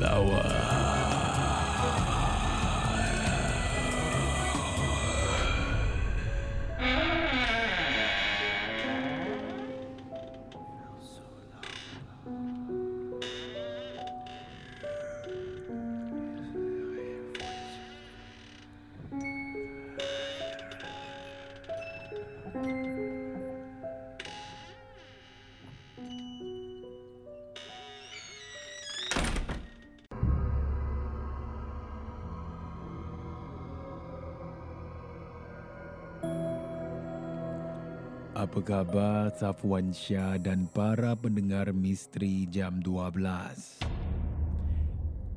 lawan. Apa khabar Safwan Syah dan para pendengar misteri jam 12?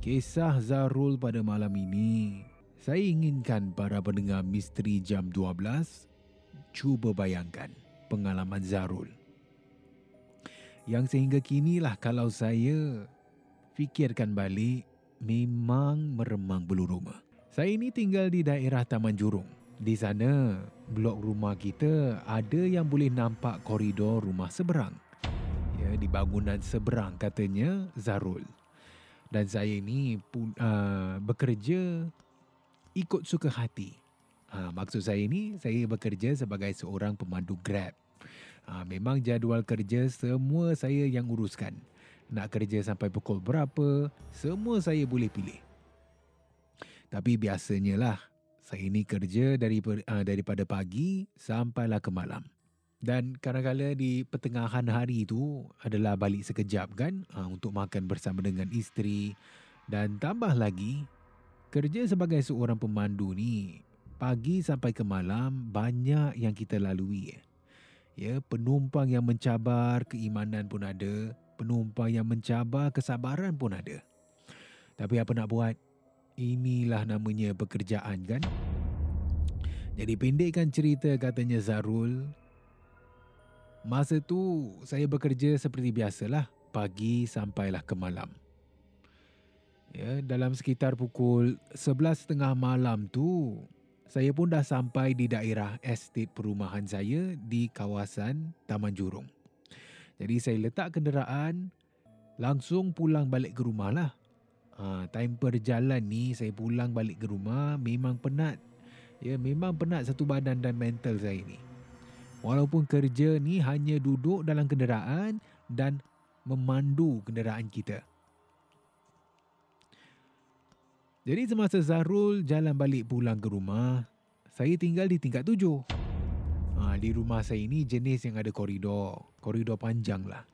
Kisah Zarul pada malam ini, saya inginkan para pendengar misteri jam 12 cuba bayangkan pengalaman Zarul. Yang sehingga kinilah kalau saya fikirkan balik, memang meremang bulu rumah. Saya ini tinggal di daerah Taman Jurung. Di sana, blok rumah kita ada yang boleh nampak koridor rumah seberang. Ya, di bangunan seberang katanya Zarul. Dan saya ini pun uh, bekerja ikut suka hati. Uh, maksud saya ini saya bekerja sebagai seorang pemandu Grab. Uh, memang jadual kerja semua saya yang uruskan. Nak kerja sampai pukul berapa, semua saya boleh pilih. Tapi biasanya lah saya ini kerja dari uh, daripada pagi sampailah ke malam. Dan kadang-kadang di pertengahan hari itu adalah balik sekejap kan uh, untuk makan bersama dengan isteri. Dan tambah lagi, kerja sebagai seorang pemandu ni pagi sampai ke malam banyak yang kita lalui. Ya, penumpang yang mencabar keimanan pun ada, penumpang yang mencabar kesabaran pun ada. Tapi apa nak buat? Inilah namanya pekerjaan kan? Jadi pendekkan cerita katanya Zarul. Masa tu saya bekerja seperti biasalah. Pagi sampailah ke malam. Ya, dalam sekitar pukul 11.30 malam tu, saya pun dah sampai di daerah estate perumahan saya di kawasan Taman Jurong. Jadi saya letak kenderaan, langsung pulang balik ke rumah lah. Ha, time perjalanan ni saya pulang balik ke rumah memang penat. Ya, memang penat satu badan dan mental saya ni. Walaupun kerja ni hanya duduk dalam kenderaan dan memandu kenderaan kita. Jadi semasa Zarul jalan balik pulang ke rumah, saya tinggal di tingkat tujuh. Ha, di rumah saya ini jenis yang ada koridor. Koridor panjang lah.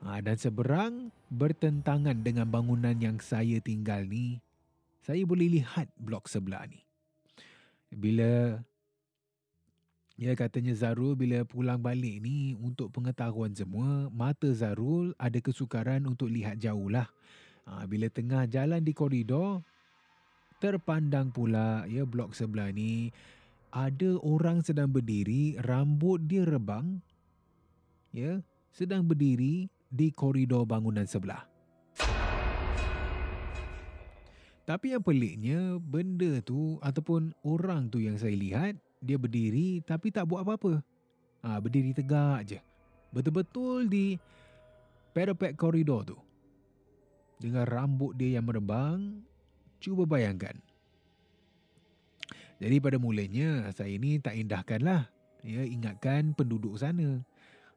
Ha, dan seberang bertentangan dengan bangunan yang saya tinggal ni, saya boleh lihat blok sebelah ni. Bila Ya katanya Zarul bila pulang balik ni untuk pengetahuan semua, mata Zarul ada kesukaran untuk lihat jauh lah. Ha, bila tengah jalan di koridor, terpandang pula ya blok sebelah ni ada orang sedang berdiri, rambut dia rebang, ya, sedang berdiri di koridor bangunan sebelah. Tapi yang peliknya, benda tu ataupun orang tu yang saya lihat, dia berdiri tapi tak buat apa-apa. Ha, berdiri tegak je. Betul-betul di parapet koridor tu. Dengan rambut dia yang merebang, cuba bayangkan. Jadi pada mulanya, saya ni tak indahkanlah. Ya, ingatkan penduduk sana.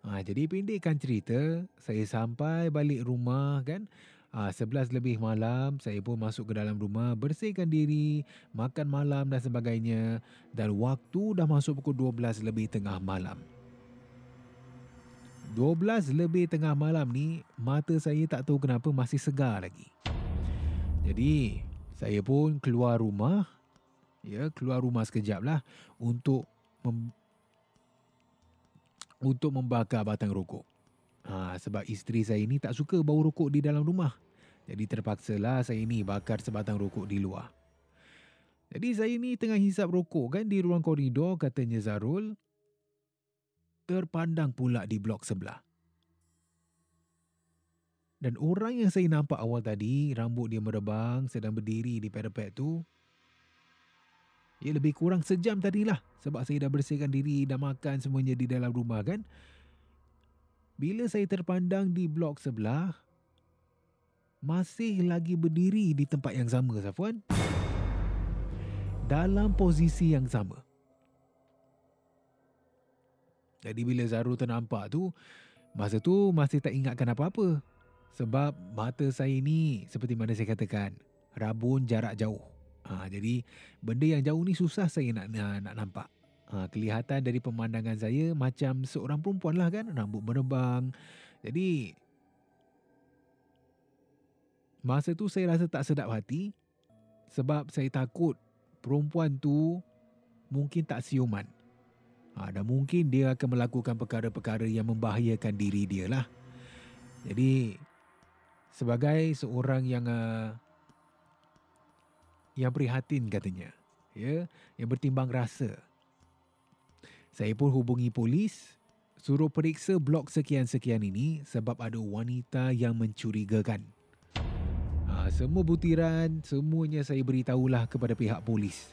Ha, jadi pendekkan cerita, saya sampai balik rumah kan. Ah, 11 lebih malam, saya pun masuk ke dalam rumah, bersihkan diri, makan malam dan sebagainya. Dan waktu dah masuk pukul 12 lebih tengah malam. 12 lebih tengah malam ni, mata saya tak tahu kenapa masih segar lagi. Jadi, saya pun keluar rumah, ya keluar rumah sekejap lah untuk mem- untuk membakar batang rokok. Ha, sebab isteri saya ini tak suka bau rokok di dalam rumah. Jadi terpaksalah saya ini bakar sebatang rokok di luar. Jadi saya ini tengah hisap rokok kan di ruang koridor katanya Zarul. Terpandang pula di blok sebelah. Dan orang yang saya nampak awal tadi, rambut dia merebang, sedang berdiri di parapet tu. Ya lebih kurang sejam tadilah sebab saya dah bersihkan diri, dah makan semuanya di dalam rumah kan. Bila saya terpandang di blok sebelah, masih lagi berdiri di tempat yang sama, Safwan. Dalam posisi yang sama. Jadi bila Zarul ternampak tu, masa tu masih tak ingatkan apa-apa. Sebab mata saya ni, seperti mana saya katakan, rabun jarak jauh. Ha, jadi benda yang jauh ni susah saya nak nak, nak nampak. Ha, kelihatan dari pemandangan saya macam seorang perempuan lah kan, rambut merebang. Jadi Masa tu saya rasa tak sedap hati sebab saya takut perempuan tu mungkin tak siuman. Ha, dan mungkin dia akan melakukan perkara-perkara yang membahayakan diri dia lah. Jadi sebagai seorang yang uh, yang prihatin katanya, ya, yang bertimbang rasa. Saya pun hubungi polis suruh periksa blok sekian-sekian ini sebab ada wanita yang mencurigakan. Ah, semua butiran, semuanya saya beritahulah kepada pihak polis.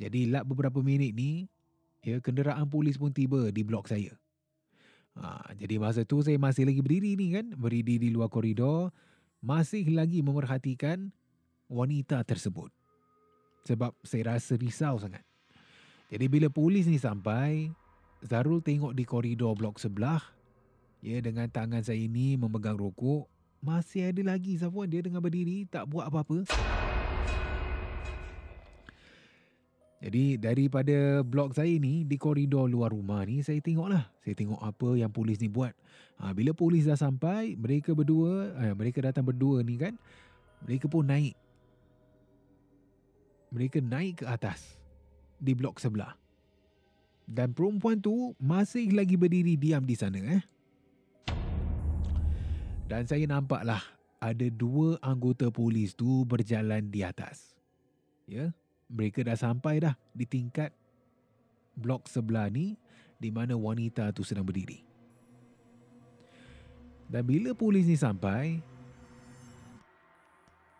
Jadi lap beberapa minit ni, ya kenderaan polis pun tiba di blok saya. Ha, jadi masa tu saya masih lagi berdiri ni kan, berdiri di luar koridor, masih lagi memerhatikan wanita tersebut. Sebab saya rasa risau sangat. Jadi bila polis ni sampai, Zarul tengok di koridor blok sebelah, ya dengan tangan saya ini memegang rokok, masih ada lagi Safwan dia tengah berdiri tak buat apa-apa. Jadi daripada blok saya ni di koridor luar rumah ni saya tengoklah. Saya tengok apa yang polis ni buat. Ha, bila polis dah sampai, mereka berdua, eh, mereka datang berdua ni kan. Mereka pun naik. Mereka naik ke atas di blok sebelah. Dan perempuan tu masih lagi berdiri diam di sana eh. Dan saya nampaklah ada dua anggota polis tu berjalan di atas. Ya, mereka dah sampai dah di tingkat blok sebelah ni di mana wanita tu sedang berdiri. Dan bila polis ni sampai,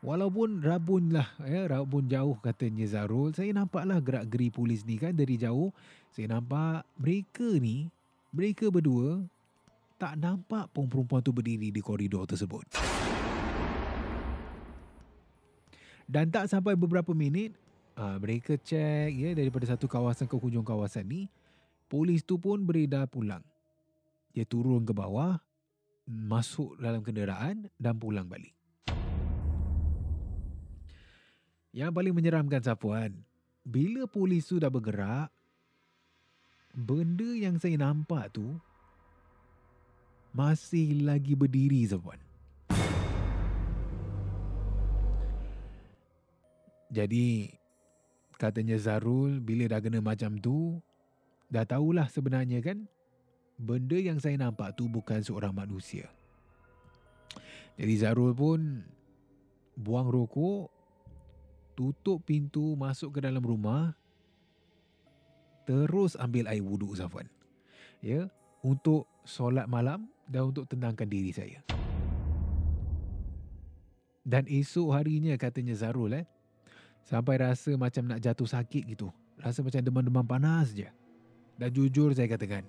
walaupun rabun lah, ya, rabun jauh katanya Zarul, saya nampaklah gerak-geri polis ni kan dari jauh. Saya nampak mereka ni, mereka berdua tak nampak pun perempuan tu berdiri di koridor tersebut. Dan tak sampai beberapa minit, uh, mereka cek ya daripada satu kawasan ke hujung kawasan ni, polis tu pun beredar pulang. Dia turun ke bawah, masuk dalam kenderaan dan pulang balik. Yang paling menyeramkan Sapuan, bila polis tu dah bergerak, benda yang saya nampak tu masih lagi berdiri Zawan. Jadi katanya Zarul bila dah kena macam tu dah tahulah sebenarnya kan benda yang saya nampak tu bukan seorang manusia. Jadi Zarul pun buang rokok tutup pintu masuk ke dalam rumah terus ambil air wuduk Safwan. Ya, untuk solat malam dan untuk tenangkan diri saya. Dan esok harinya katanya Zarul eh, sampai rasa macam nak jatuh sakit gitu. Rasa macam demam-demam panas je. Dan jujur saya katakan,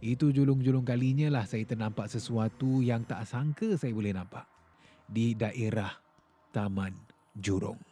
itu julung-julung kalinya lah saya ternampak sesuatu yang tak sangka saya boleh nampak. Di daerah Taman Jurong.